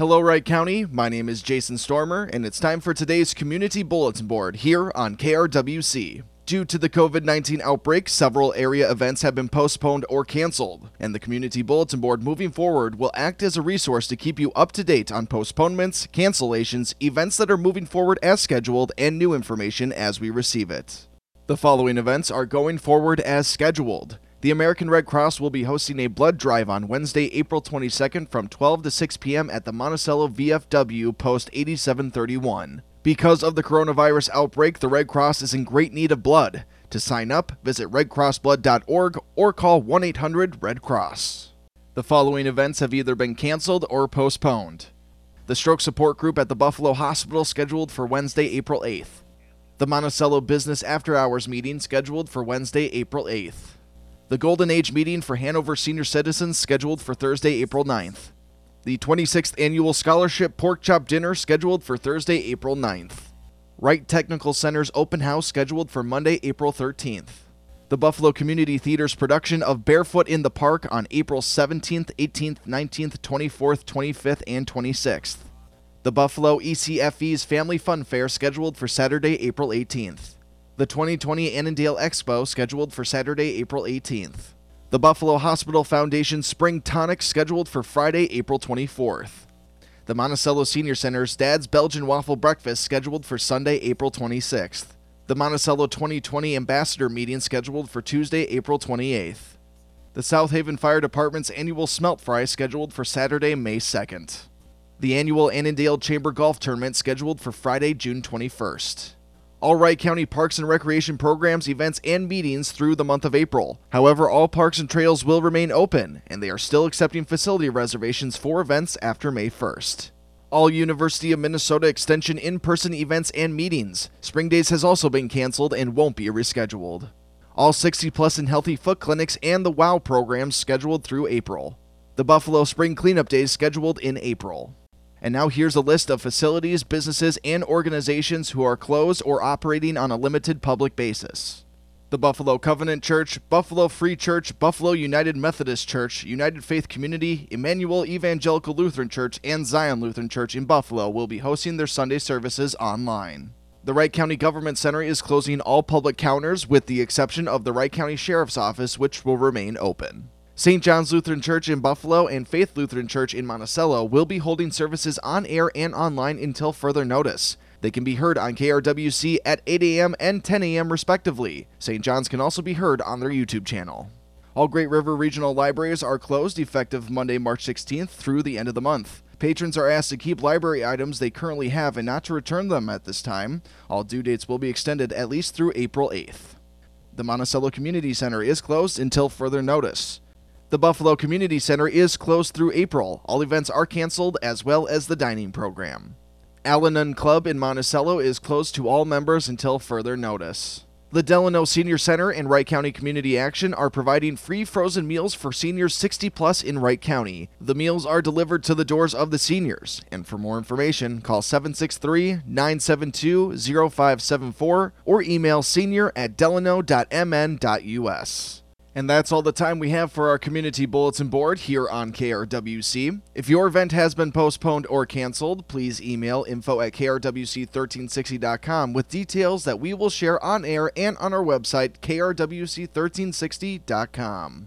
Hello, Wright County. My name is Jason Stormer, and it's time for today's Community Bulletin Board here on KRWC. Due to the COVID 19 outbreak, several area events have been postponed or canceled, and the Community Bulletin Board moving forward will act as a resource to keep you up to date on postponements, cancellations, events that are moving forward as scheduled, and new information as we receive it. The following events are going forward as scheduled. The American Red Cross will be hosting a blood drive on Wednesday, April 22nd from 12 to 6 p.m. at the Monticello VFW Post 8731. Because of the coronavirus outbreak, the Red Cross is in great need of blood. To sign up, visit redcrossblood.org or call 1 800 Red Cross. The following events have either been canceled or postponed. The stroke support group at the Buffalo Hospital scheduled for Wednesday, April 8th. The Monticello Business After Hours meeting scheduled for Wednesday, April 8th. The Golden Age meeting for Hanover senior citizens scheduled for Thursday, April 9th. The 26th Annual Scholarship Pork Chop Dinner scheduled for Thursday, April 9th. Wright Technical Center's open house scheduled for Monday, April 13th. The Buffalo Community Theater's production of Barefoot in the Park on April 17th, 18th, 19th, 24th, 25th, and 26th. The Buffalo ECFE's Family Fun Fair scheduled for Saturday, April 18th the 2020 Annandale Expo scheduled for Saturday, April 18th. The Buffalo Hospital Foundation Spring Tonic scheduled for Friday, April 24th. The Monticello Senior Center's Dad's Belgian Waffle Breakfast scheduled for Sunday, April 26th. The Monticello 2020 Ambassador meeting scheduled for Tuesday, April 28th. The South Haven Fire Department's annual Smelt Fry scheduled for Saturday, May 2nd. The annual Annandale Chamber Golf Tournament scheduled for Friday, June 21st all Wright County parks and recreation programs, events, and meetings through the month of April. However, all parks and trails will remain open, and they are still accepting facility reservations for events after May 1st. All University of Minnesota Extension in person events and meetings. Spring Days has also been canceled and won't be rescheduled. All 60 plus and healthy foot clinics and the WOW programs scheduled through April. The Buffalo Spring Cleanup Days scheduled in April. And now here's a list of facilities, businesses, and organizations who are closed or operating on a limited public basis. The Buffalo Covenant Church, Buffalo Free Church, Buffalo United Methodist Church, United Faith Community, Emmanuel Evangelical Lutheran Church, and Zion Lutheran Church in Buffalo will be hosting their Sunday services online. The Wright County Government Center is closing all public counters with the exception of the Wright County Sheriff's Office, which will remain open. St. John's Lutheran Church in Buffalo and Faith Lutheran Church in Monticello will be holding services on air and online until further notice. They can be heard on KRWC at 8 a.m. and 10 a.m. respectively. St. John's can also be heard on their YouTube channel. All Great River Regional Libraries are closed effective Monday, March 16th through the end of the month. Patrons are asked to keep library items they currently have and not to return them at this time. All due dates will be extended at least through April 8th. The Monticello Community Center is closed until further notice. The Buffalo Community Center is closed through April. All events are canceled, as well as the dining program. Al-Anon Club in Monticello is closed to all members until further notice. The Delano Senior Center and Wright County Community Action are providing free frozen meals for seniors 60 plus in Wright County. The meals are delivered to the doors of the seniors. And for more information, call 763 972 0574 or email senior at delano.mn.us. And that's all the time we have for our community bulletin board here on KRWC. If your event has been postponed or canceled, please email info at krwc1360.com with details that we will share on air and on our website, krwc1360.com.